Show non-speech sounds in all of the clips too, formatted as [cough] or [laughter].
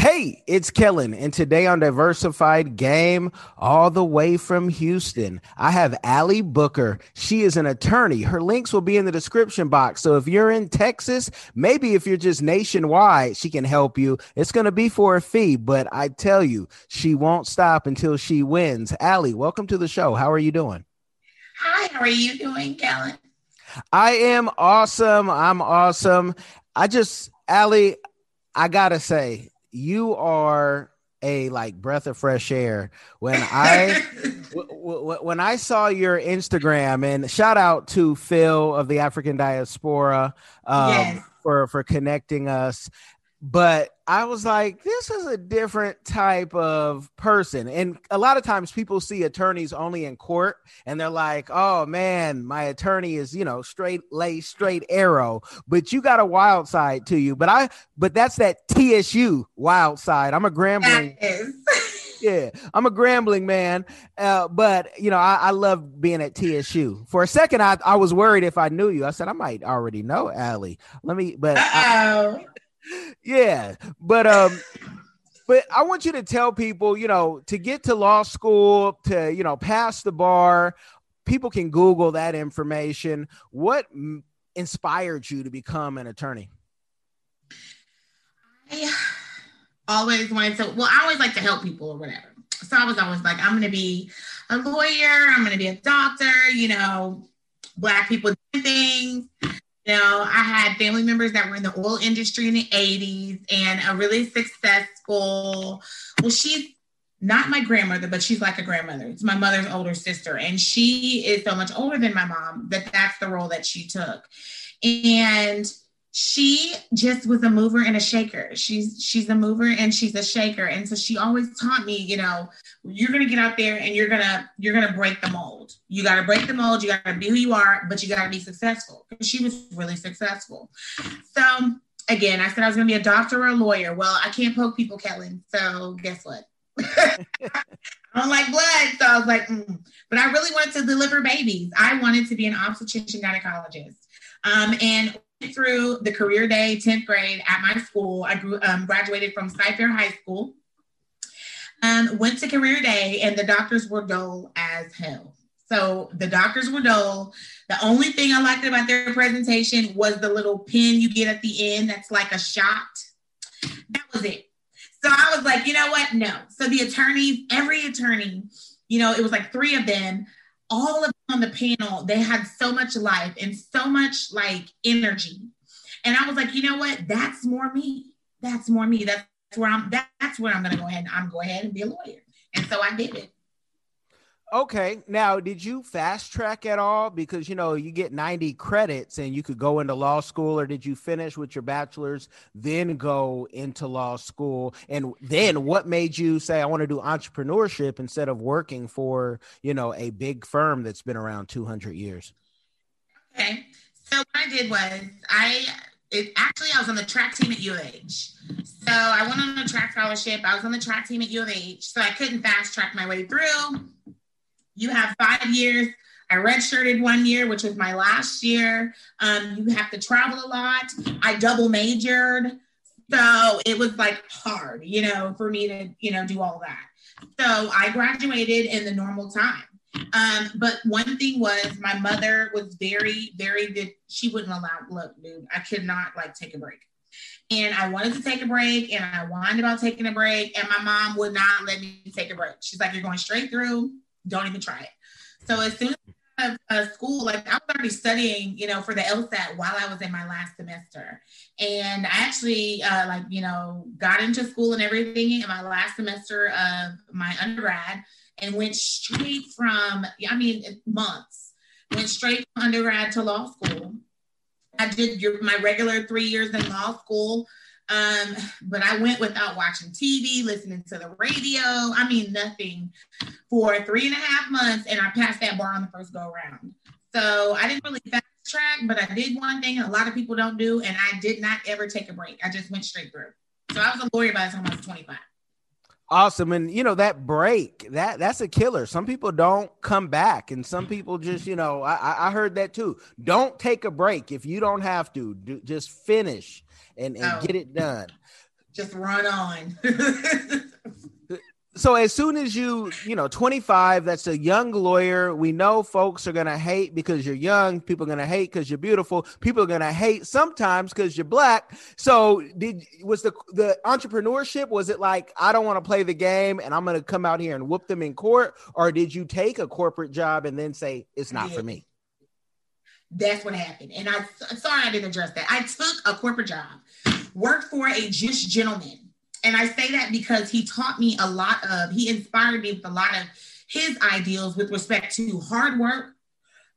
Hey, it's Kellen, and today on Diversified Game, all the way from Houston, I have Allie Booker. She is an attorney. Her links will be in the description box. So if you're in Texas, maybe if you're just nationwide, she can help you. It's going to be for a fee, but I tell you, she won't stop until she wins. Allie, welcome to the show. How are you doing? Hi, how are you doing, Kellen? I am awesome. I'm awesome. I just, Allie, I gotta say, you are a like breath of fresh air. When I [laughs] w- w- when I saw your Instagram, and shout out to Phil of the African Diaspora um, Yes. for for connecting us. But I was like, this is a different type of person. And a lot of times people see attorneys only in court and they're like, oh man, my attorney is, you know, straight lay, straight arrow. But you got a wild side to you. But I, but that's that TSU wild side. I'm a grambling [laughs] yeah, I'm a grambling man, uh, but you know I, I love being at TSU. For a second, I, I was worried if I knew you. I said I might already know Allie. Let me, but I-. yeah, but um, but I want you to tell people, you know, to get to law school, to you know, pass the bar. People can Google that information. What mm, inspired you to become an attorney? I always wanted to, well, I always like to help people or whatever. So I was always like, I'm going to be a lawyer, I'm going to be a doctor, you know, Black people do things. You know, I had family members that were in the oil industry in the 80s and a really successful, well, she's not my grandmother, but she's like a grandmother. It's my mother's older sister. And she is so much older than my mom that that's the role that she took. And she just was a mover and a shaker. She's she's a mover and she's a shaker. And so she always taught me, you know, you're gonna get out there and you're gonna you're gonna break the mold. You gotta break the mold, you gotta be who you are, but you gotta be successful. She was really successful. So again, I said I was gonna be a doctor or a lawyer. Well, I can't poke people, Kellen. So guess what? [laughs] I don't like blood. So I was like, mm. but I really wanted to deliver babies. I wanted to be an obstetrician gynecologist. Um, and through the career day 10th grade at my school. I grew um, graduated from Cy-Fair high school. Um, went to career day and the doctors were dull as hell. So the doctors were dull. The only thing i liked about their presentation was the little pin you get at the end that's like a shot. That was it. So i was like you know what? No. So the attorneys every attorney you know it was like three of them all of them on the panel, they had so much life and so much like energy. And I was like, you know what? That's more me. That's more me. That's where I'm that's where I'm gonna go ahead and I'm go ahead and be a lawyer. And so I did it. Okay. Now, did you fast track at all? Because you know you get 90 credits and you could go into law school, or did you finish with your bachelor's, then go into law school? And then what made you say I want to do entrepreneurship instead of working for you know a big firm that's been around 200 years? Okay. So what I did was I it actually I was on the track team at U of H. So I went on a track scholarship. I was on the track team at U of H. So I couldn't fast track my way through. You have five years. I redshirted one year, which was my last year. Um, you have to travel a lot. I double majored. So it was like hard, you know, for me to, you know, do all that. So I graduated in the normal time. Um, but one thing was my mother was very, very good. She wouldn't allow, look, dude, I could not like take a break. And I wanted to take a break and I whined about taking a break. And my mom would not let me take a break. She's like, you're going straight through. Don't even try it. So as soon as uh, school, like I was already studying, you know, for the LSAT while I was in my last semester. And I actually uh, like, you know, got into school and everything in my last semester of my undergrad and went straight from, I mean, months, went straight from undergrad to law school. I did your, my regular three years in law school. Um, but I went without watching TV, listening to the radio. I mean, nothing for three and a half months, and I passed that bar on the first go around. So I didn't really fast track, but I did one thing a lot of people don't do, and I did not ever take a break. I just went straight through. So I was a lawyer by the time I was 25. Awesome. And you know, that break, that that's a killer. Some people don't come back, and some people just, you know, I, I heard that too. Don't take a break if you don't have to. Do, just finish and, and oh, get it done. Just run on. [laughs] so as soon as you you know 25 that's a young lawyer. We know folks are gonna hate because you're young. People are gonna hate because you're beautiful. People are gonna hate sometimes because you're black. So did was the the entrepreneurship was it like i don't want to play the game and i'm gonna come out here and whoop them in court or did you take a corporate job and then say it's not for me that's what happened. And i sorry i didn't address that. I took a corporate job worked for a just gentleman and I say that because he taught me a lot of, he inspired me with a lot of his ideals with respect to hard work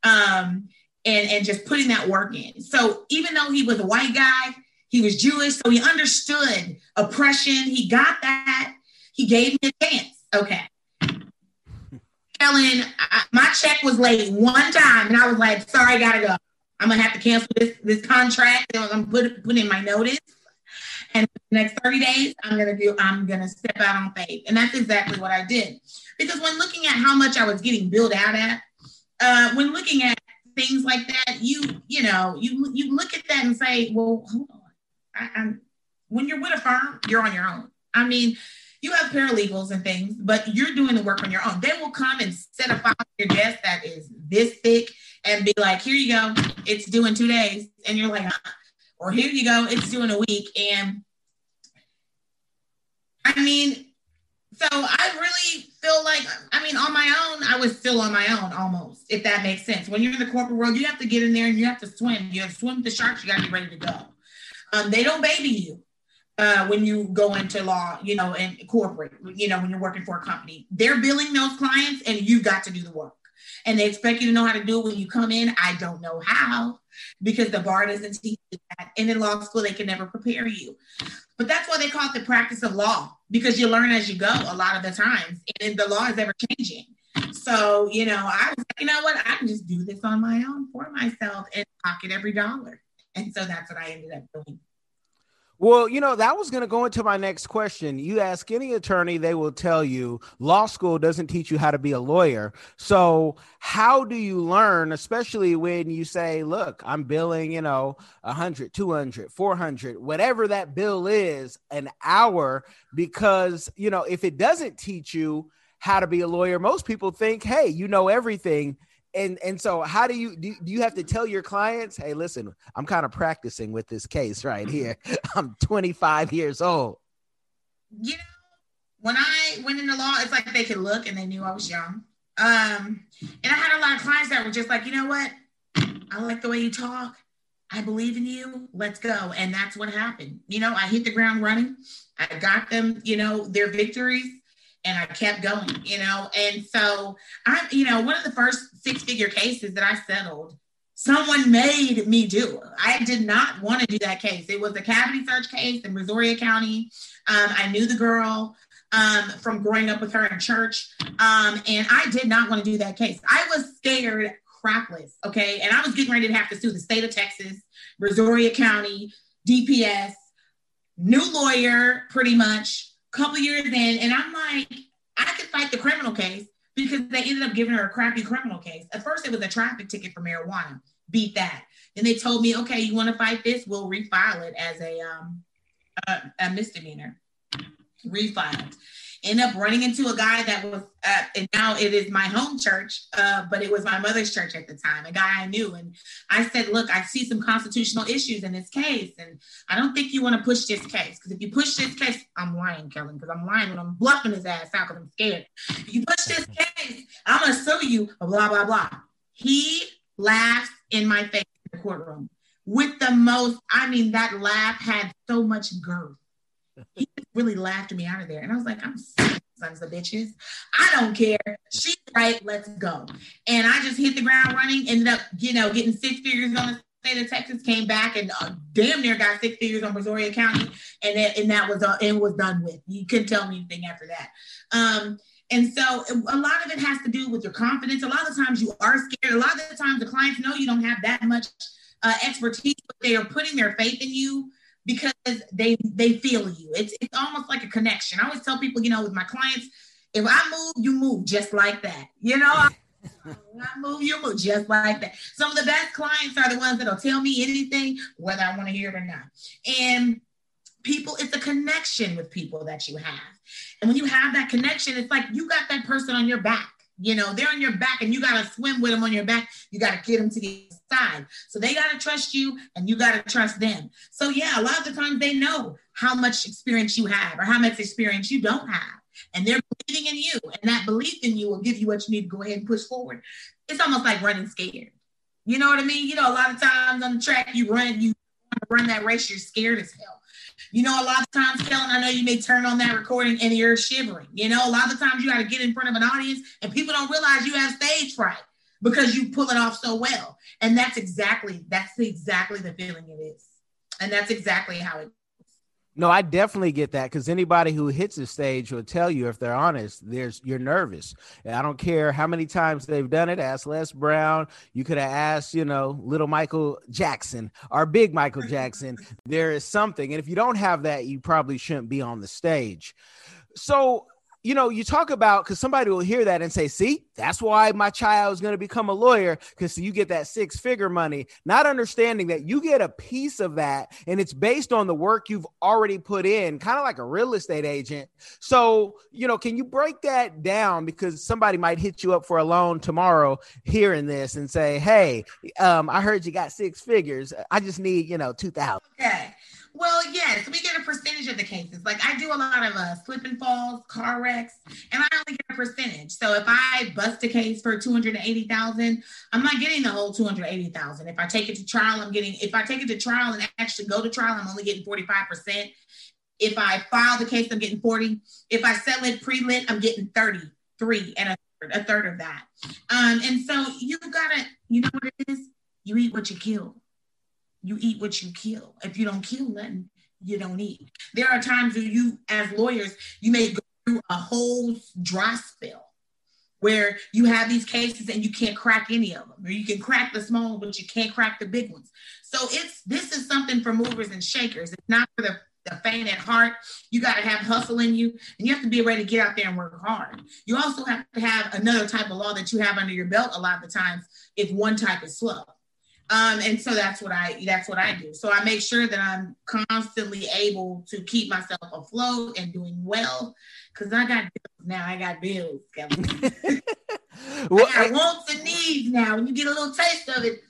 um, and, and just putting that work in. So even though he was a white guy, he was Jewish, so he understood oppression. He got that. He gave me a chance. Okay. Ellen, I, my check was late one time, and I was like, sorry, I gotta go. I'm gonna have to cancel this this contract. I'm gonna put, put in my notice. And the next 30 days, I'm gonna do, I'm gonna step out on faith. And that's exactly what I did. Because when looking at how much I was getting billed out at, uh, when looking at things like that, you, you know, you you look at that and say, well, hold on. I, I'm when you're with a firm, you're on your own. I mean, you have paralegals and things, but you're doing the work on your own. They will come and set a file on your desk that is this thick and be like, here you go, it's due in two days. And you're like, or here you go, it's due in a week. And I mean, so I really feel like, I mean, on my own, I was still on my own almost, if that makes sense. When you're in the corporate world, you have to get in there and you have to swim. You have to swim with the sharks, you got to be ready to go. Um, they don't baby you uh, when you go into law, you know, and corporate, you know, when you're working for a company. They're billing those clients and you've got to do the work. And they expect you to know how to do it when you come in. I don't know how because the bar doesn't teach you that. And in law school, they can never prepare you. But that's why they call it the practice of law because you learn as you go a lot of the times. And the law is ever changing. So, you know, I was like, you know what? I can just do this on my own for myself and pocket every dollar. And so that's what I ended up doing. Well, you know, that was going to go into my next question. You ask any attorney, they will tell you law school doesn't teach you how to be a lawyer. So, how do you learn, especially when you say, look, I'm billing, you know, 100, 200, 400, whatever that bill is, an hour? Because, you know, if it doesn't teach you how to be a lawyer, most people think, hey, you know everything and and so how do you do, do you have to tell your clients hey listen i'm kind of practicing with this case right here. [laughs] I'm 25 years old. You know when i went into law it's like they could look and they knew i was young. Um and i had a lot of clients that were just like you know what? I like the way you talk. I believe in you. Let's go. And that's what happened. You know i hit the ground running. I got them you know their victories and I kept going, you know. And so I, you know, one of the first six figure cases that I settled, someone made me do. I did not want to do that case. It was a cavity search case in Brazoria County. Um, I knew the girl um, from growing up with her in church, um, and I did not want to do that case. I was scared crapless, okay, and I was getting ready to have to sue the state of Texas, Brazoria County, DPS, new lawyer, pretty much couple years in, and I'm like, I could fight the criminal case because they ended up giving her a crappy criminal case. At first, it was a traffic ticket for marijuana. Beat that. Then they told me, okay, you want to fight this? We'll refile it as a um a, a misdemeanor. Refiled end up running into a guy that was, uh, and now it is my home church, uh, but it was my mother's church at the time, a guy I knew. And I said, Look, I see some constitutional issues in this case, and I don't think you want to push this case. Because if you push this case, I'm lying, Kellen, because I'm lying when I'm bluffing his ass out because I'm scared. If you push this case, I'm going to sue you, blah, blah, blah. He laughs in my face in the courtroom with the most, I mean, that laugh had so much girth he really laughed me out of there. And I was like, I'm sons of bitches. I don't care. She's right. Let's go. And I just hit the ground running, ended up, you know, getting six figures on the state of Texas came back and uh, damn near got six figures on Brazoria County, and that, and that was uh, it was done with. You couldn't tell me anything after that. Um, and so a lot of it has to do with your confidence. A lot of times you are scared. A lot of the times the clients know you don't have that much uh, expertise, but they are putting their faith in you because they they feel you. It's it's almost like a connection. I always tell people, you know, with my clients, if I move, you move just like that. You know, [laughs] when I move, you move just like that. Some of the best clients are the ones that'll tell me anything, whether I want to hear it or not. And people, it's a connection with people that you have. And when you have that connection, it's like you got that person on your back. You know, they're on your back and you got to swim with them on your back. You got to get them to the side. So they got to trust you and you got to trust them. So, yeah, a lot of the times they know how much experience you have or how much experience you don't have. And they're believing in you. And that belief in you will give you what you need to go ahead and push forward. It's almost like running scared. You know what I mean? You know, a lot of times on the track, you run, you run that race, you're scared as hell. You know, a lot of times, Kellen, I know you may turn on that recording and you're shivering. You know, a lot of times you got to get in front of an audience and people don't realize you have stage fright because you pull it off so well. And that's exactly, that's exactly the feeling it is. And that's exactly how it no, I definitely get that because anybody who hits the stage will tell you if they're honest, there's you're nervous. I don't care how many times they've done it. Ask Les Brown. You could have asked, you know, little Michael Jackson or big Michael Jackson. [laughs] there is something, and if you don't have that, you probably shouldn't be on the stage. So you know, you talk about because somebody will hear that and say, see, that's why my child is going to become a lawyer because you get that six figure money, not understanding that you get a piece of that and it's based on the work you've already put in, kind of like a real estate agent. So, you know, can you break that down because somebody might hit you up for a loan tomorrow hearing this and say, hey, um, I heard you got six figures. I just need, you know, 2000. Okay. Well, yes, we get a percentage of the cases. Like I do a lot of uh, slip and falls, car wrecks, and I only get a percentage. So if I bust a case for two hundred eighty thousand, I'm not getting the whole two hundred eighty thousand. If I take it to trial, I'm getting. If I take it to trial and actually go to trial, I'm only getting forty five percent. If I file the case, I'm getting forty. If I sell it pre-lit, I'm getting thirty three and a third, a third of that. Um, and so you gotta, you know what it is? You eat what you kill you eat what you kill. If you don't kill nothing, you don't eat. There are times where you, as lawyers, you may go through a whole dry spell where you have these cases and you can't crack any of them, or you can crack the small, ones, but you can't crack the big ones. So it's this is something for movers and shakers. It's not for the, the faint at heart. You got to have hustle in you, and you have to be ready to get out there and work hard. You also have to have another type of law that you have under your belt a lot of the times if one type is slow. Um, and so that's what I that's what I do. So I make sure that I'm constantly able to keep myself afloat and doing well because I got bills now. I got bills. [laughs] well, I got wants and needs now. When you get a little taste of it,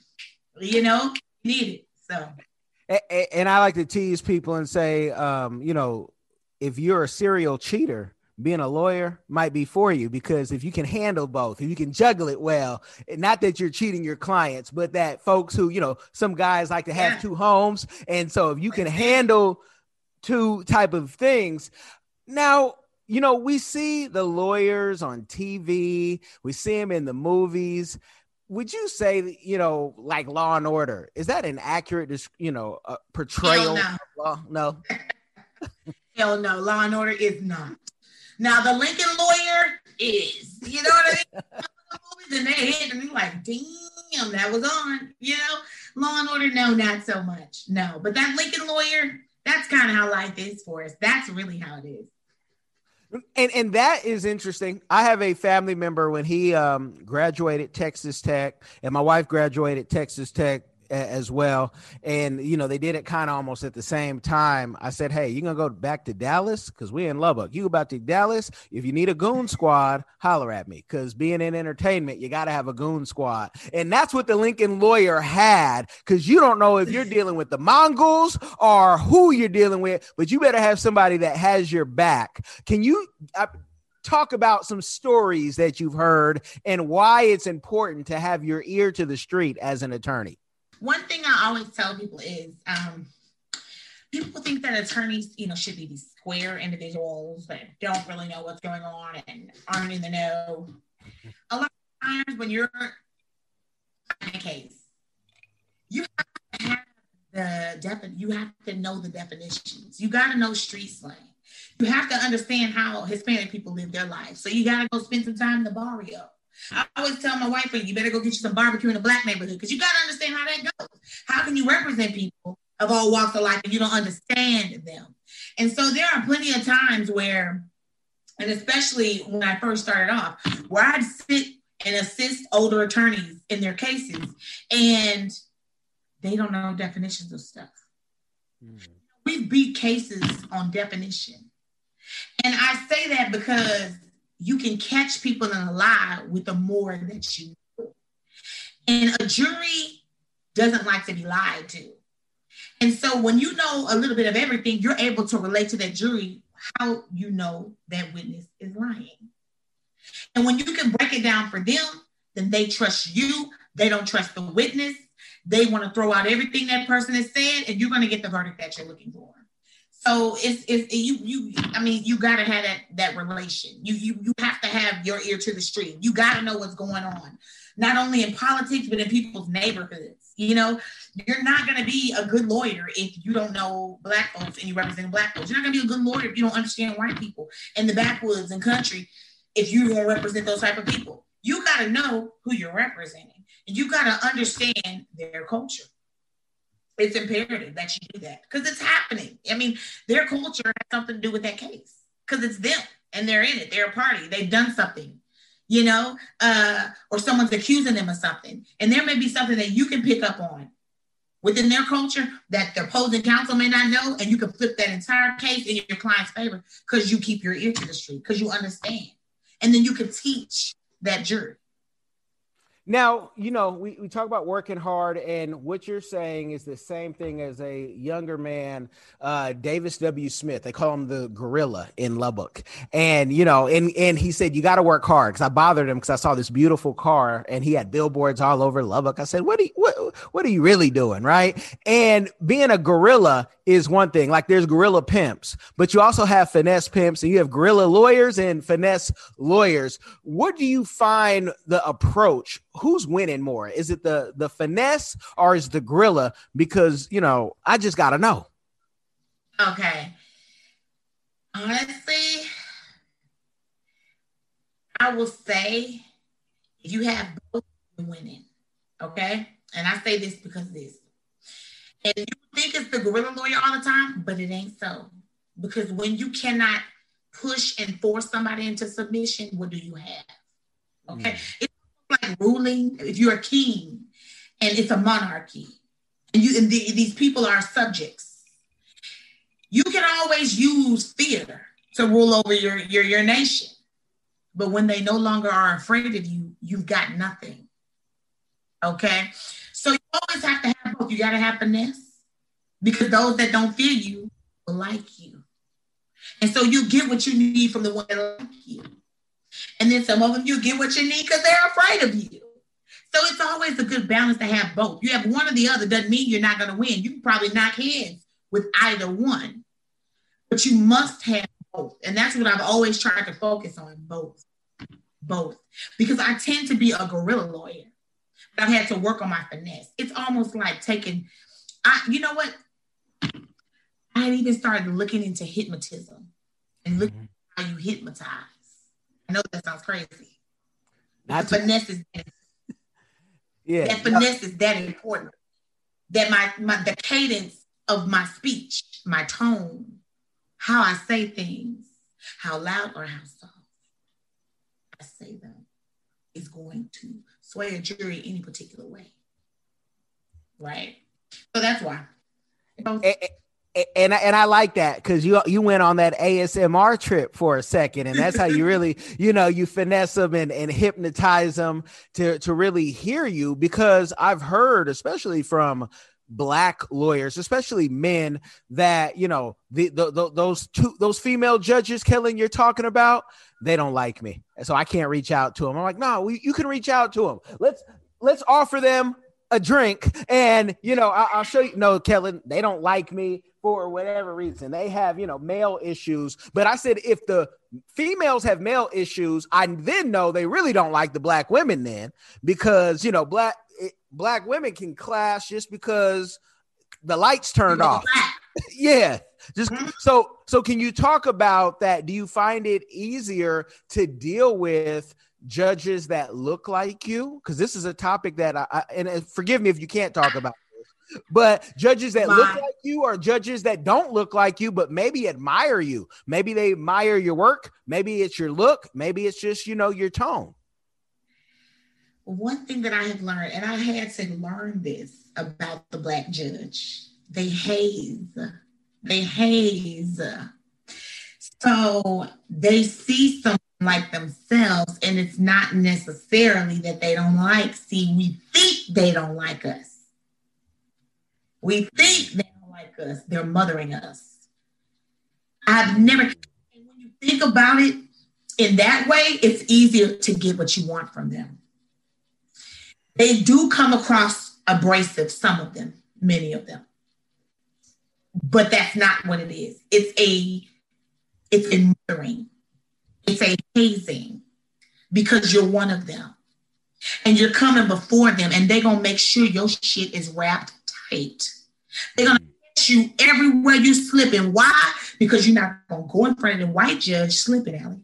you know, you need it. So. And I like to tease people and say, um, you know, if you're a serial cheater, being a lawyer might be for you because if you can handle both, if you can juggle it well, not that you're cheating your clients, but that folks who, you know, some guys like to have yeah. two homes. And so if you can handle two type of things, now, you know, we see the lawyers on TV, we see them in the movies. Would you say, you know, like Law and Order, is that an accurate, you know, uh, portrayal? Hell no. Law? No. [laughs] Hell no, Law and Order is not. Now the Lincoln lawyer is, you know what I mean? [laughs] and they hit and you're like, damn, that was on, you know? Law and Order, no, not so much. No, but that Lincoln lawyer, that's kind of how life is for us. That's really how it is. And and that is interesting. I have a family member when he um, graduated Texas Tech, and my wife graduated Texas Tech as well. And, you know, they did it kind of almost at the same time. I said, Hey, you're to go back to Dallas? Because we're in Lubbock. You back to Dallas. If you need a goon squad, holler at me. Because being in entertainment, you got to have a goon squad. And that's what the Lincoln lawyer had. Because you don't know if you're dealing with the Mongols or who you're dealing with, but you better have somebody that has your back. Can you? I, talk about some stories that you've heard and why it's important to have your ear to the street as an attorney one thing I always tell people is um, people think that attorneys, you know, should be these square individuals that don't really know what's going on and aren't in the know. A lot of times when you're in a case, you have the defi- you have to know the definitions. You got to know street slang. You have to understand how Hispanic people live their life. So you got to go spend some time in the barrio. I always tell my wife, you better go get you some barbecue in the black neighborhood because you got to understand how that goes. How can you represent people of all walks of life if you don't understand them? And so there are plenty of times where, and especially when I first started off, where I'd sit and assist older attorneys in their cases, and they don't know definitions of stuff. Mm. We beat cases on definition. And I say that because you can catch people in a lie with the more that you know. And a jury doesn't like to be lied to. And so when you know a little bit of everything, you're able to relate to that jury how you know that witness is lying. And when you can break it down for them, then they trust you. They don't trust the witness. They want to throw out everything that person has said, and you're going to get the verdict that you're looking for. So it's, it's you you I mean you got to have that that relation. You you you have to have your ear to the street. You got to know what's going on, not only in politics but in people's neighborhoods. You know, you're not to be a good lawyer if you don't know black folks and you represent black folks. You're not to be a good lawyer if you don't understand white people in the backwoods and country. If you're to represent those type of people, you got to know who you're representing, and you got to understand their culture it's imperative that you do that because it's happening. I mean, their culture has something to do with that case because it's them and they're in it. They're a party. They've done something, you know, uh, or someone's accusing them of something. And there may be something that you can pick up on within their culture that the opposing counsel may not know. And you can flip that entire case in your client's favor because you keep your ear to the street, because you understand. And then you can teach that jury. Now, you know, we, we talk about working hard, and what you're saying is the same thing as a younger man, uh, Davis W. Smith. They call him the gorilla in Lubbock. And, you know, and, and he said, You got to work hard because I bothered him because I saw this beautiful car and he had billboards all over Lubbock. I said, What are you, what, what are you really doing? Right. And being a gorilla is one thing. Like there's gorilla pimps, but you also have finesse pimps and you have gorilla lawyers and finesse lawyers. What do you find the approach? Who's winning more? Is it the the finesse or is the gorilla? Because you know, I just gotta know. Okay. Honestly, I will say if you have both winning, okay? And I say this because this. And you think it's the gorilla lawyer all the time, but it ain't so. Because when you cannot push and force somebody into submission, what do you have? Okay. Mm. It's like ruling, if you're a king and it's a monarchy, and you and the, these people are subjects, you can always use fear to rule over your, your, your nation. But when they no longer are afraid of you, you've got nothing. Okay? So you always have to have both. You got to have finesse because those that don't fear you will like you. And so you get what you need from the one that like you. And then some of them you get what you need because they're afraid of you. So it's always a good balance to have both. You have one or the other doesn't mean you're not going to win. You can probably knock heads with either one, but you must have both. And that's what I've always tried to focus on both. Both. Because I tend to be a guerrilla lawyer, but I've had to work on my finesse. It's almost like taking, I, you know what? I had even started looking into hypnotism and looking mm-hmm. how you hypnotize. Know that sounds crazy. Not to- finesse is that, [laughs] yeah, that finesse is that important. That my, my the cadence of my speech, my tone, how I say things, how loud or how soft I say them is going to sway a jury any particular way. Right? So that's why. Know, and and I like that because you you went on that ASMR trip for a second, and that's how you really [laughs] you know you finesse them and, and hypnotize them to to really hear you. Because I've heard, especially from black lawyers, especially men, that you know the, the, the those two those female judges, Kellen, you're talking about, they don't like me, so I can't reach out to them. I'm like, no, we, you can reach out to them. Let's let's offer them a drink, and you know I, will show you. No, Kellen, they don't like me for whatever reason. They have, you know, male issues. But I said if the females have male issues, I then know they really don't like the black women then because, you know, black eh, black women can clash just because the lights turned off. [laughs] yeah. Just mm-hmm. so so can you talk about that? Do you find it easier to deal with judges that look like you? Because this is a topic that I, I and forgive me if you can't talk about but judges that look like you or judges that don't look like you, but maybe admire you. Maybe they admire your work. Maybe it's your look. Maybe it's just you know your tone. One thing that I have learned, and I had to learn this about the black judge, they haze they haze. So they see someone like themselves, and it's not necessarily that they don't like. See, we think they don't like us. We think they don't like us. They're mothering us. I've never, when you think about it in that way, it's easier to get what you want from them. They do come across abrasive, some of them, many of them but that's not what it is. It's a it's a murdering. It's a hazing because you're one of them. And you're coming before them and they're gonna make sure your shit is wrapped tight. They're gonna catch you everywhere you slipping. Why? Because you're not gonna go in front of the white judge slipping, Allie.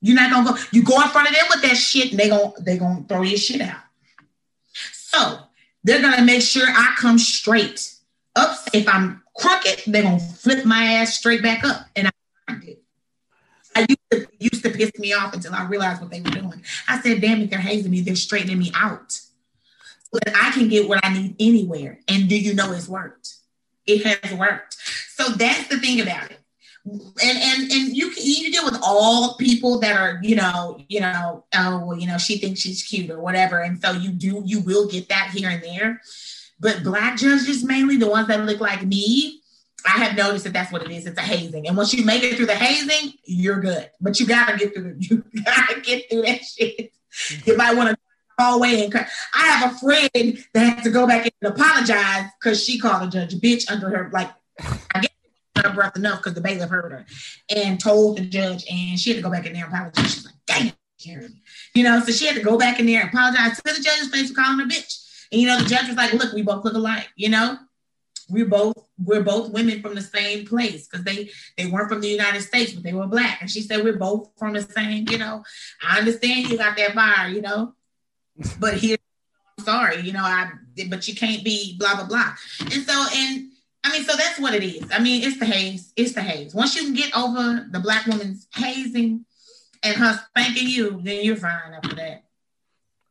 You're not gonna go, you go in front of them with that shit and they gonna they gonna throw your shit out. So they're gonna make sure I come straight up. If I'm crooked, they're gonna flip my ass straight back up. And I. I used to, used to piss me off until I realized what they were doing. I said, damn it, they're hazing me, they're straightening me out. That I can get what I need anywhere. And do you know it's worked? It has worked. So that's the thing about it. And and and you can you deal with all people that are you know you know oh well you know she thinks she's cute or whatever and so you do you will get that here and there but black judges, mainly the ones that look like me, I have noticed that that's what it is. It's a hazing. And once you make it through the hazing, you're good. But you gotta get through the, [laughs] you gotta get through that shit. You might want to hallway and I have a friend that had to go back and apologize because she called the judge a bitch under her like I guess her breath enough because the bailiff heard her and told the judge and she had to go back in there and apologize. She's like, damn, you know, so she had to go back in there and apologize to the judge's face for calling her a bitch. And you know, the judge was like, look, we both look alike, you know? We're both we're both women from the same place because they they weren't from the United States, but they were black. And she said, We're both from the same, you know. I understand you got that fire, you know, but here I'm sorry, you know, I but you can't be blah blah blah. And so and I mean, so that's what it is. I mean, it's the haze. It's the haze. Once you can get over the black woman's hazing and her spanking you, then you're fine after that.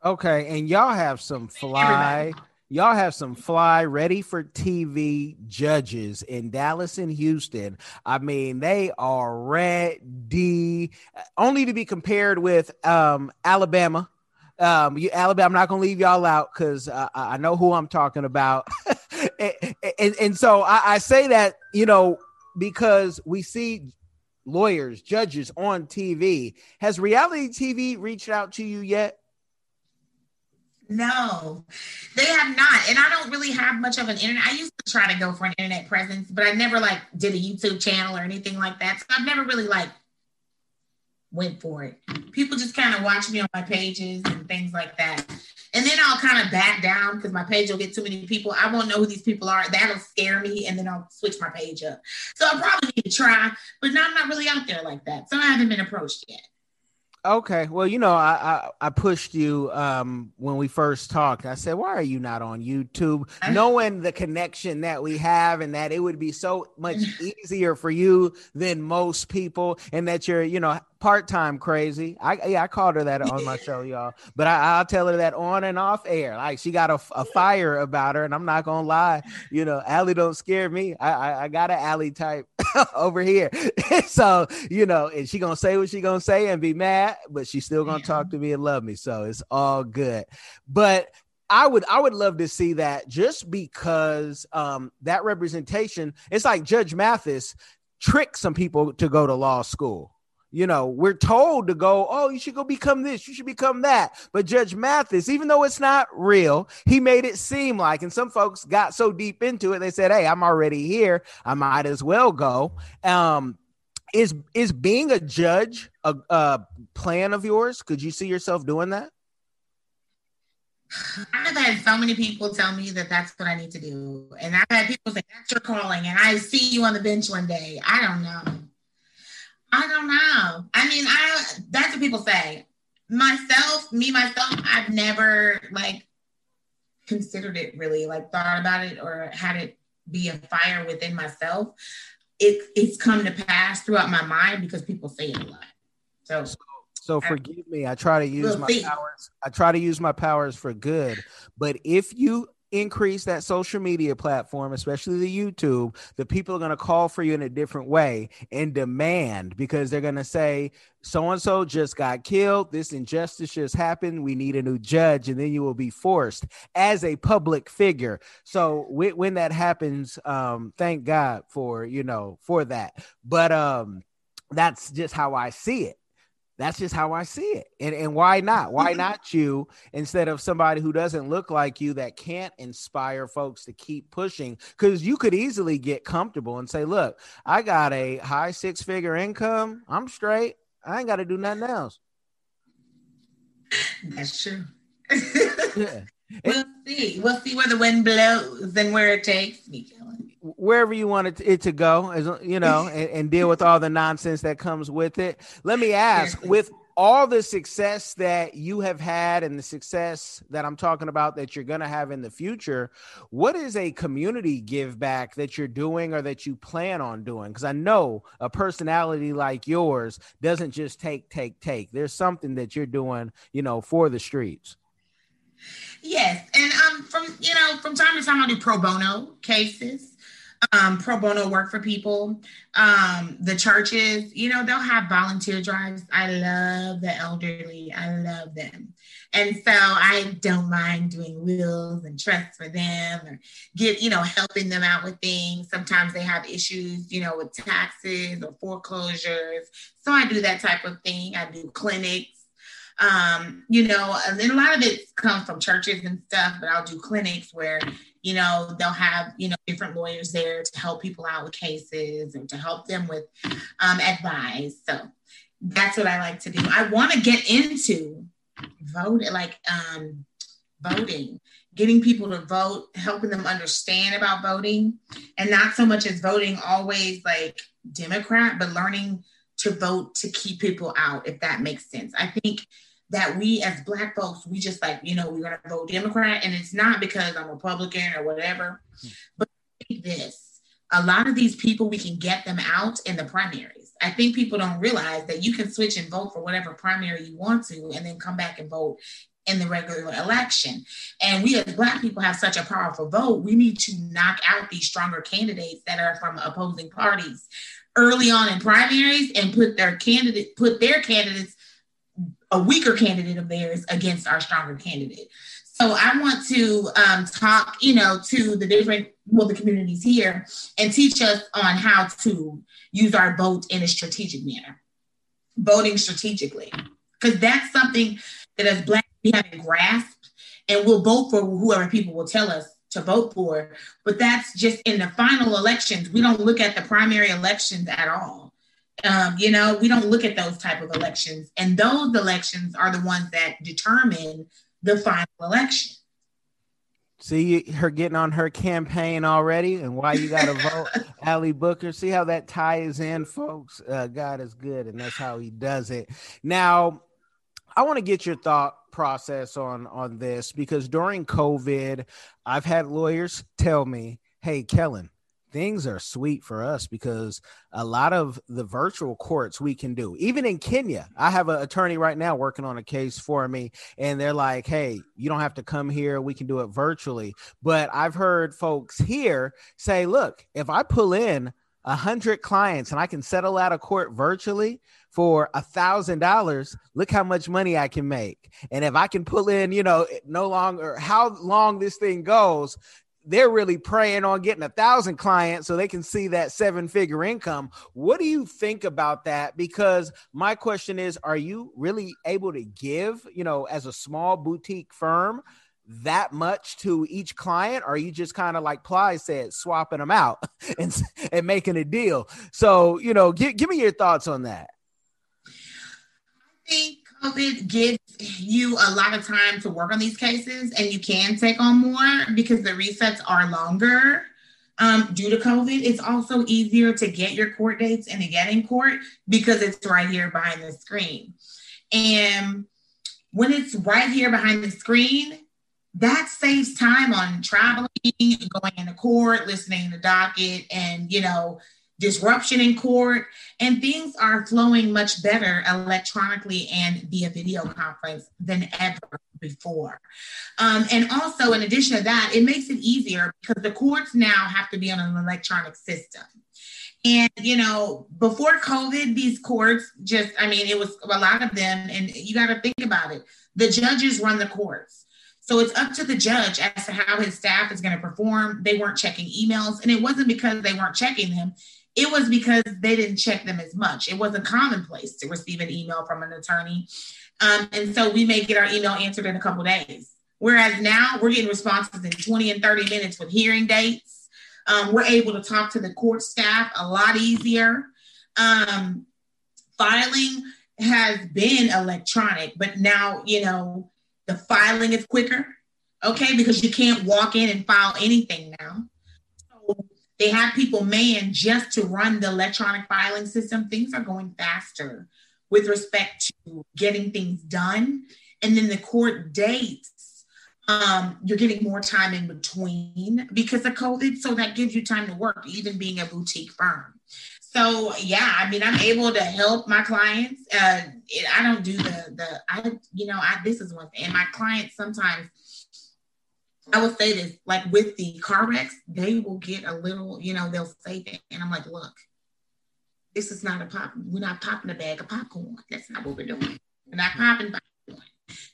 Okay, and y'all have some fly. Y'all have some fly ready for TV judges in Dallas and Houston. I mean, they are ready, only to be compared with um, Alabama. Um, you, Alabama, I'm not gonna leave y'all out because uh, I know who I'm talking about, [laughs] and, and, and, so I, I say that you know because we see lawyers, judges on TV. Has reality TV reached out to you yet? No, they have not. And I don't really have much of an internet. I used to try to go for an internet presence, but I never like did a YouTube channel or anything like that. So I've never really like went for it. People just kind of watch me on my pages and things like that. And then I'll kind of back down because my page will get too many people. I won't know who these people are. That'll scare me, and then I'll switch my page up. So I probably need to try, but now I'm not really out there like that. So I haven't been approached yet. Okay. Well, you know, I, I, I pushed you um when we first talked. I said, "Why are you not on YouTube?" [laughs] Knowing the connection that we have and that it would be so much [laughs] easier for you than most people and that you're, you know, part-time crazy. I yeah, I called her that on my show, [laughs] y'all. But I, will tell her that on and off air. Like she got a, a fire about her, and I'm not gonna lie. You know, Allie don't scare me. I I, I got an Allie type [laughs] over here. [laughs] so you know, and she gonna say what she gonna say and be mad, but she's still gonna talk to me and love me. So it's all good. But I would I would love to see that just because um that representation, it's like Judge Mathis tricked some people to go to law school you know, we're told to go, oh, you should go become this, you should become that. But Judge Mathis, even though it's not real, he made it seem like, and some folks got so deep into it, they said, hey, I'm already here. I might as well go. Um, is is being a judge a, a plan of yours? Could you see yourself doing that? I've had so many people tell me that that's what I need to do. And I've had people say, that's your calling. And I see you on the bench one day. I don't know. I don't know. I mean, I that's what people say. Myself, me, myself, I've never like considered it really, like thought about it or had it be a fire within myself. It it's come to pass throughout my mind because people say it a lot. So so forgive me. I try to use my powers. I try to use my powers for good. But if you increase that social media platform, especially the YouTube, the people are going to call for you in a different way and demand because they're going to say, so and so just got killed. This injustice just happened. We need a new judge. And then you will be forced as a public figure. So when that happens, um, thank God for, you know, for that. But um, that's just how I see it. That's just how I see it. And and why not? Why mm-hmm. not you instead of somebody who doesn't look like you that can't inspire folks to keep pushing? Because you could easily get comfortable and say, look, I got a high six figure income. I'm straight. I ain't got to do nothing else. That's true. yeah. [laughs] We'll see. We'll see where the wind blows and where it takes me wherever you want it to, it to go, as you know, and, and, deal with all the nonsense that comes with it. Let me ask, with all the success that you have had and the success that I'm talking about that you're going to have in the future, what is a community give back that you're doing or that you plan on doing? Because I know a personality like yours doesn't just take, take, take. There's something that you're doing, you know, for the streets. Yes, and um, from you know, from time to time, I do pro bono cases um, pro bono work for people. Um, the churches, you know, they'll have volunteer drives. I love the elderly. I love them. And so I don't mind doing wills and trusts for them or get, you know, helping them out with things. Sometimes they have issues, you know, with taxes or foreclosures. So I do that type of thing. I do clinics um, you know, and then a lot of it comes from churches and stuff, but I'll do clinics where, you know, they'll have, you know, different lawyers there to help people out with cases and to help them with um, advice. So that's what I like to do. I want to get into voting, like um, voting, getting people to vote, helping them understand about voting, and not so much as voting always like Democrat, but learning to vote to keep people out, if that makes sense. I think that we as black folks, we just like, you know, we're gonna vote Democrat. And it's not because I'm Republican or whatever. Hmm. But this, a lot of these people, we can get them out in the primaries. I think people don't realize that you can switch and vote for whatever primary you want to, and then come back and vote in the regular election. And we as Black people have such a powerful vote. We need to knock out these stronger candidates that are from opposing parties early on in primaries and put their candidate, put their candidates a weaker candidate of theirs against our stronger candidate. So I want to um, talk, you know, to the different, well, the communities here and teach us on how to use our vote in a strategic manner, voting strategically, because that's something that as Black we haven't grasped, and we'll vote for whoever people will tell us to vote for. But that's just in the final elections. We don't look at the primary elections at all um, you know, we don't look at those type of elections, and those elections are the ones that determine the final election. See her getting on her campaign already, and why you got to vote [laughs] Allie Booker. See how that ties in, folks. Uh, God is good, and that's how He does it. Now, I want to get your thought process on on this because during COVID, I've had lawyers tell me, "Hey, Kellen, things are sweet for us because a lot of the virtual courts we can do. Even in kenya i have an attorney right now working on a case for me and they're like hey you don't have to come here. We can do it virtually. But i've heard folks here say look if i pull in a hundred clients and i can settle out of court virtually for a thousand dollars look how much money i can make. And if i can pull in you know no longer how long this thing goes they're really preying on getting a thousand clients so they can see that seven figure income. What do you think about that? Because my question is, are you really able to give, you know, as a small boutique firm, that much to each client? Or are you just kind of like Ply said, swapping them out [laughs] and, and making a deal? So, you know, give, give me your thoughts on that. COVID gives you a lot of time to work on these cases and you can take on more because the resets are longer um, due to COVID. It's also easier to get your court dates and to get in court because it's right here behind the screen. And when it's right here behind the screen, that saves time on traveling, going into court, listening to docket, and you know, disruption in court, and things are flowing much better electronically and via video conference than ever before. Um, and also, in addition to that, it makes it easier because the courts now have to be on an electronic system. And, you know, before COVID, these courts just, I mean, it was a lot of them, and you got to think about it. The judges run the courts. So it's up to the judge as to how his staff is going to perform. They weren't checking emails, and it wasn't because they weren't checking them. It was because they didn't check them as much. It wasn't commonplace to receive an email from an attorney. Um, and so we may get our email answered in a couple days. Whereas now we're getting responses in 20 and 30 minutes with hearing dates. Um, we're able to talk to the court staff a lot easier. Um, filing has been electronic, but now, you know, the filing is quicker, okay, because you can't walk in and file anything now. They have people manned just to run the electronic filing system. Things are going faster with respect to getting things done. And then the court dates, um, you're getting more time in between because of COVID. So that gives you time to work, even being a boutique firm. So yeah, I mean, I'm able to help my clients. Uh, I don't do the the I you know I this is one thing, and my clients sometimes I will say this, like with the car wrecks, they will get a little, you know, they'll say that. And I'm like, look, this is not a pop, we're not popping a bag of popcorn. That's not what we're doing. We're not popping.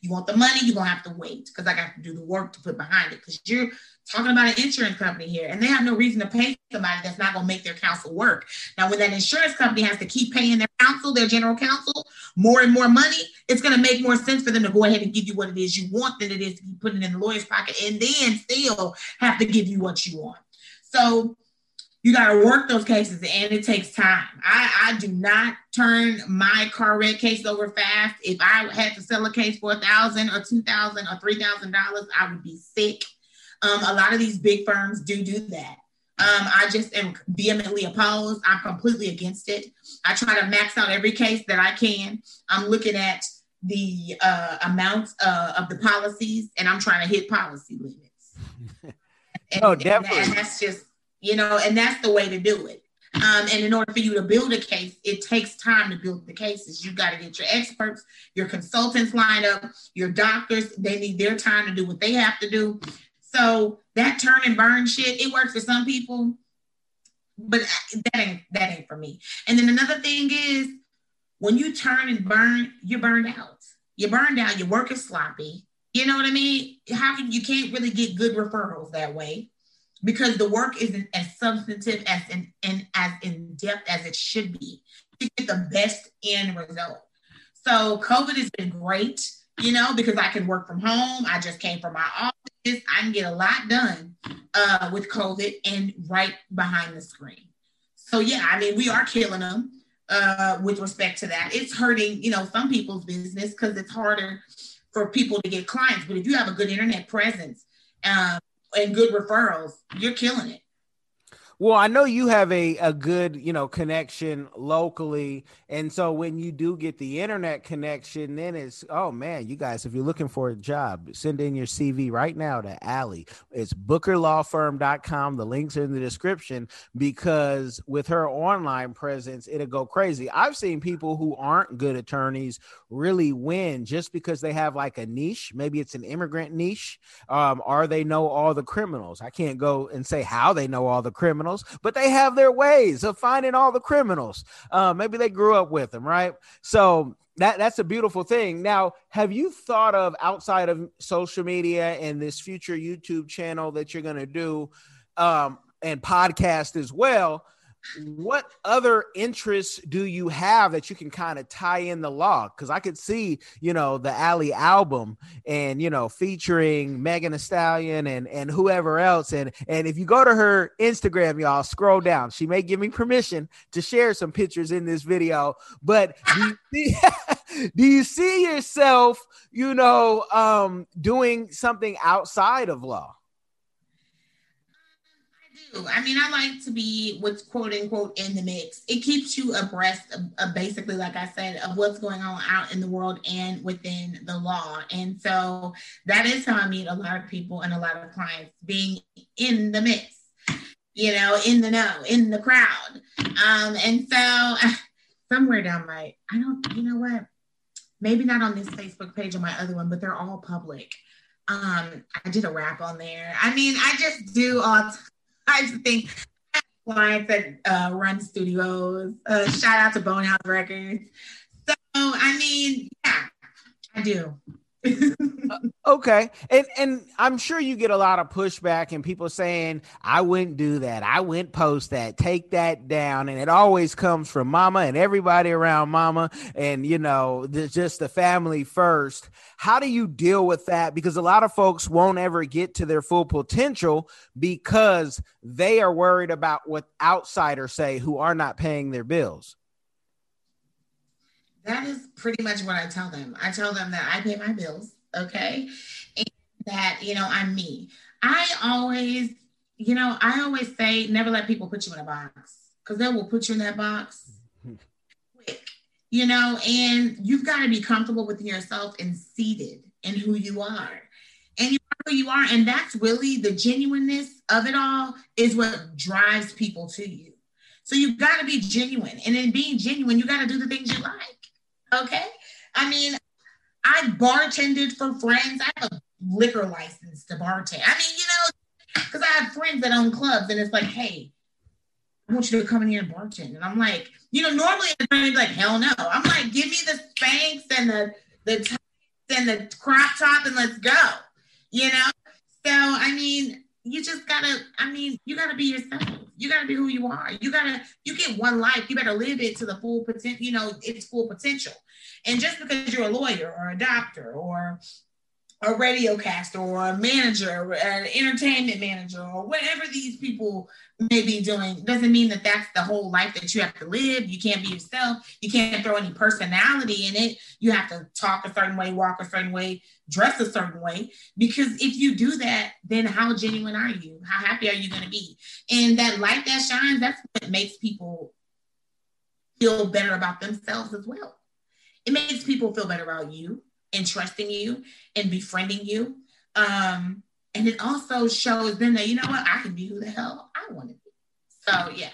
You want the money, you're gonna have to wait because I got to do the work to put behind it. Because you're talking about an insurance company here, and they have no reason to pay somebody that's not gonna make their counsel work. Now, when that insurance company has to keep paying their counsel, their general counsel, more and more money, it's gonna make more sense for them to go ahead and give you what it is you want than it is to be putting it in the lawyer's pocket and then still have to give you what you want. So you got to work those cases and it takes time. I, I do not turn my car wreck case over fast. If I had to sell a case for a thousand or two thousand or three thousand dollars, I would be sick. Um, a lot of these big firms do do that. Um, I just am vehemently opposed. I'm completely against it. I try to max out every case that I can. I'm looking at the uh, amounts uh, of the policies and I'm trying to hit policy limits. [laughs] and, oh, definitely. And, and that's just you know, and that's the way to do it. Um, and in order for you to build a case, it takes time to build the cases. You got to get your experts, your consultants lined up, your doctors. They need their time to do what they have to do. So that turn and burn shit, it works for some people, but that ain't that ain't for me. And then another thing is when you turn and burn, you're burned out. You're burned out. Your work is sloppy. You know what I mean? How you can't really get good referrals that way because the work isn't as substantive as in, and as in depth as it should be to get the best end result. So COVID has been great, you know, because I can work from home. I just came from my office. I can get a lot done uh, with COVID and right behind the screen. So yeah, I mean, we are killing them uh, with respect to that. It's hurting, you know, some people's business because it's harder for people to get clients. But if you have a good internet presence, um, and good referrals, you're killing it. Well, I know you have a, a good, you know, connection locally. And so when you do get the internet connection, then it's, oh man, you guys, if you're looking for a job, send in your CV right now to Allie. It's bookerlawfirm.com. The links are in the description because with her online presence, it'll go crazy. I've seen people who aren't good attorneys really win just because they have like a niche. Maybe it's an immigrant niche, um, or they know all the criminals. I can't go and say how they know all the criminals criminals, but they have their ways of finding all the criminals. Uh, maybe they grew up with them, right? So that that's a beautiful thing. Now, have you thought of outside of social media and this future YouTube channel that you're going to do, um, and podcast as well? What other interests do you have that you can kind of tie in the law? Because I could see, you know, the Allie album and you know, featuring Megan Thee Stallion and and whoever else. And and if you go to her Instagram, y'all scroll down. She may give me permission to share some pictures in this video. But do you [laughs] see, [laughs] do you see yourself, you know, um, doing something outside of law? Do. I mean, I like to be what's quote unquote in the mix. It keeps you abreast of, of basically, like I said, of what's going on out in the world and within the law. And so that is how I meet a lot of people and a lot of clients being in the mix, you know, in the know, in the crowd. Um, and so [laughs] somewhere down my, I don't, you know what? Maybe not on this Facebook page or my other one, but they're all public. Um, I did a rap on there. I mean, I just do all types of things. Clients that uh, run studios. Uh, shout out to Bonehouse Records. So, I mean, yeah, I do. [laughs] okay. And and i'm sure you get a lot of pushback and people saying i wouldn't do that. I wouldn't post that. Take that down. And it always comes from mama and everybody around mama and you know just the family first. How do you deal with that? Because a lot of folks won't ever get to their full potential because they are worried about what outsiders say who are not paying their bills that is pretty much what I tell them. I tell them that I pay my bills, okay? And that, you know, I'm me. I always, you know, I always say never let people put you in a box because they will put you in that box quick, you know, and you've got to be comfortable with yourself and seated in who you are. And you are who you are. And that's really the genuineness of it all is what drives people to you. So you've got to be genuine. And in being genuine, you got to do the things you like. Okay. I mean, I bartended for friends. I have a liquor license to bartend. I mean, you know, because I have friends that own clubs and it's like, hey, I want you to come in here and bartend. And I'm like, you know, normally be like, hell no. I'm like, give me the Spanx and the the and the crop top and let's go. You know? So I mean, you just gotta, I mean, you gotta be yourself. You gotta be who you are. You gotta, you get one life. You better live it to the full potential, you know, its full potential. And just because you're a lawyer or a doctor or a radio caster or a manager, an entertainment manager, or whatever these people may be doing, doesn't mean that that's the whole life that you have to live. You can't be yourself. You can't throw any personality in it. You have to talk a certain way, walk a certain way, dress a certain way. Because if you do that, then how genuine are you? How happy are you going to be? And that light that shines, that's what makes people feel better about themselves as well. It makes people feel better about you and trusting you and befriending you. Um, and it also shows them that, you know what, I can be who the hell I want to be. So, yeah.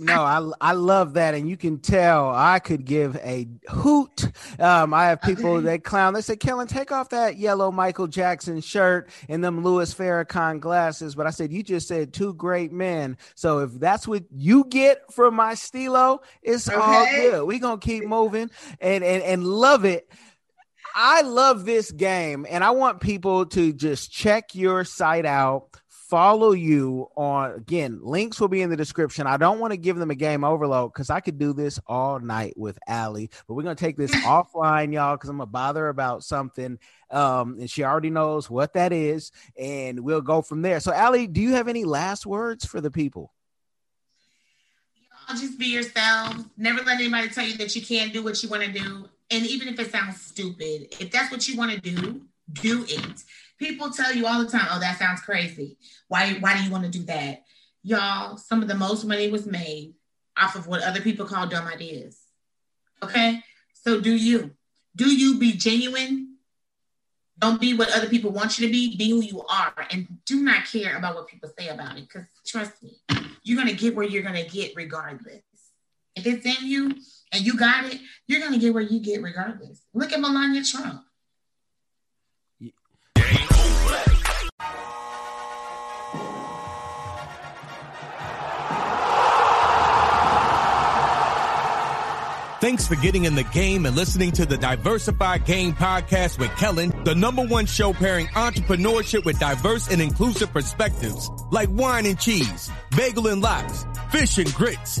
No, I I love that, and you can tell I could give a hoot. Um, I have people okay. that clown. They say, "Kellen, take off that yellow Michael Jackson shirt and them Louis Farrakhan glasses." But I said, "You just said two great men, so if that's what you get from my stilo, it's okay. all good. We gonna keep moving and and and love it." I love this game, and I want people to just check your site out follow you on again links will be in the description. I don't want to give them a game overload because i could do this all night with Allie, but we're gonna take this [laughs] offline y'all because i'm gonna bother about something um and she already knows what that is and we'll go from there. So Allie, do you have any last words for the people? Y'all just be yourself never let anybody tell you that you can't do what you want to do and even if it sounds stupid if that's what you want to do do it People tell you all the time, oh, that sounds crazy. Why, why do you want to do that? Y'all, some of the most money was made off of what other people call dumb ideas. Okay? So do you. Do you be genuine? Don't be what other people want you to be. Be who you are. And do not care about what people say about it. Because trust me, you're going to get where you're going to get regardless. If it's in you and you got it, you're to get where you get regardless. Look at Melania Trump. Thanks for getting in the game and listening to the Diversified Game podcast with Kellen, the number one show pairing entrepreneurship with diverse and inclusive perspectives like wine and cheese, bagel and lox, fish and grits.